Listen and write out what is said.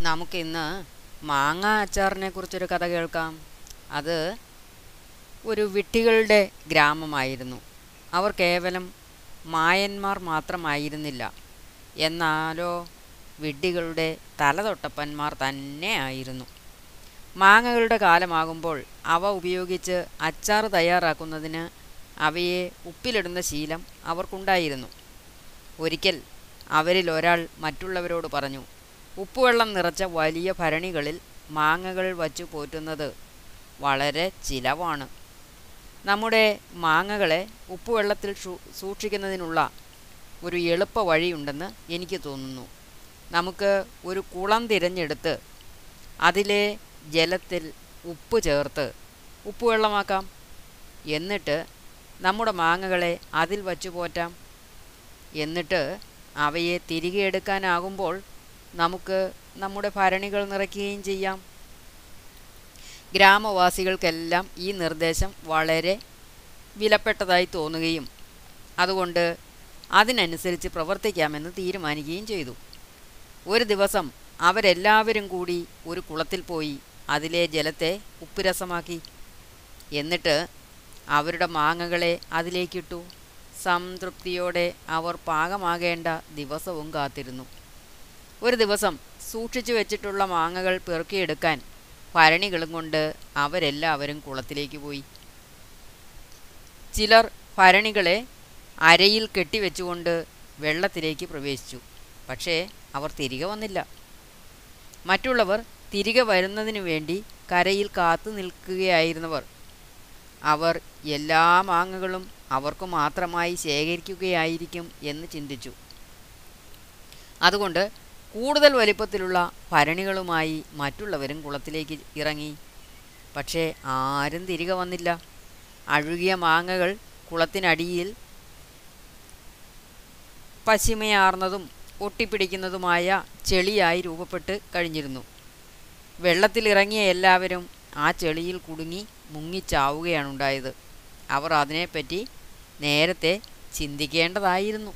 നമുക്കിന്ന് മാങ്ങ അച്ചാറിനെ കുറിച്ചൊരു കഥ കേൾക്കാം. അത് ഒരു വിട്ടികളുടെ ഗ്രാമമായിരുന്നു. അവർ കേവലം മായന്മാർ മാത്രമായിരുന്നില്ല. എന്നാലോ വിഡ്ഢികളുടെ തലതൊട്ടപ്പന്മാർ തന്നെ ആയിരുന്നു. മാങ്ങകളുടെ കാലമാകുമ്പോൾ അവ ഉപയോഗിച്ച് അച്ചാർ തയ്യാറാക്കുന്നതിന് അവയെ ഉപ്പിലിടുന്ന ശീലം അവർക്കുണ്ടായിരുന്നു. ഒരിക്കൽ അവരിൽ ഒരാൾ മറ്റുള്ളവരോട് പറഞ്ഞു ഉപ്പുവെള്ളം നിറച്ച വലിയ ഭരണികളിൽ മാങ്ങകൾ വച്ചു പോറ്റുന്നത് വളരെ ചിലവാണ്. നമ്മുടെ മാങ്ങകളെ ഉപ്പുവെള്ളത്തിൽ സൂക്ഷിക്കുന്നതിനുള്ള ഒരു എളുപ്പ വഴിയുണ്ടെന്ന് എനിക്ക് തോന്നുന്നു. നമുക്ക് ഒരു കുളം തിരഞ്ഞെടുത്ത് അതിലെ ജലത്തിൽ ഉപ്പ് ചേർത്ത് ഉപ്പുവെള്ളമാക്കാം. എന്നിട്ട് നമ്മുടെ മാങ്ങകളെ അതിൽ വച്ചു പോറ്റാം. എന്നിട്ട് അവയെ തിരികെ എടുക്കാനാകുമ്പോൾ നമുക്ക് നമ്മുടെ ഭരണികൾ നിറയ്ക്കുകയും ചെയ്യാം. ഗ്രാമവാസികൾക്കെല്ലാം ഈ നിർദ്ദേശം വളരെ വിലപ്പെട്ടതായി തോന്നുകയും അതുകൊണ്ട് അതിനനുസരിച്ച് പ്രവർത്തിക്കാമെന്ന് തീരുമാനിക്കുകയും ചെയ്തു. ഒരു ദിവസം അവരെല്ലാവരും കൂടി ഒരു കുളത്തിൽ പോയി അതിലെ ജലത്തെ ഉപ്പുരസമാക്കി. എന്നിട്ട് അവരുടെ മാങ്ങകളെ അതിലേക്കിട്ടു. സംതൃപ്തിയോടെ അവർ പാകമാകേണ്ട ദിവസവും കാത്തിരുന്നു. ഒരു ദിവസം സൂക്ഷിച്ചു വെച്ചിട്ടുള്ള മാങ്ങകൾ പെറുക്കിയെടുക്കാൻ ഭരണികളും കൊണ്ട് അവരെല്ലാവരും കുളത്തിലേക്ക് പോയി. ചിലർ ഭരണികളെ അരയിൽ കെട്ടിവെച്ചുകൊണ്ട് വെള്ളത്തിലേക്ക് പ്രവേശിച്ചു. പക്ഷേ അവർ തിരികെ വന്നില്ല. മറ്റുള്ളവർ തിരികെ വരുന്നതിനു വേണ്ടി കരയിൽ കാത്തു നിൽക്കുകയായിരുന്നവർ. അവർ എല്ലാ മാങ്ങകളും അവർക്ക് മാത്രമായി ശേഖരിക്കുകയായിരിക്കും എന്ന് ചിന്തിച്ചു. അതുകൊണ്ട് കൂടുതൽ വലിപ്പത്തിലുള്ള ഭരണികളുമായി മറ്റുള്ളവരും കുളത്തിലേക്ക് ഇറങ്ങി. പക്ഷേ ആരും തിരികെ വന്നില്ല. അഴുകിയ മാങ്ങകൾ കുളത്തിനടിയിൽ പശിമയാർന്നതും ഒട്ടിപ്പിടിക്കുന്നതുമായ ചെളിയായി രൂപപ്പെട്ട് കഴിഞ്ഞിരുന്നു. വെള്ളത്തിലിറങ്ങിയ എല്ലാവരും ആ ചെളിയിൽ കുടുങ്ങി മുങ്ങിച്ചാവുകയാണുണ്ടായത്. അവർ അതിനെപ്പറ്റി നേരത്തെ ചിന്തിക്കേണ്ടതായിരുന്നു.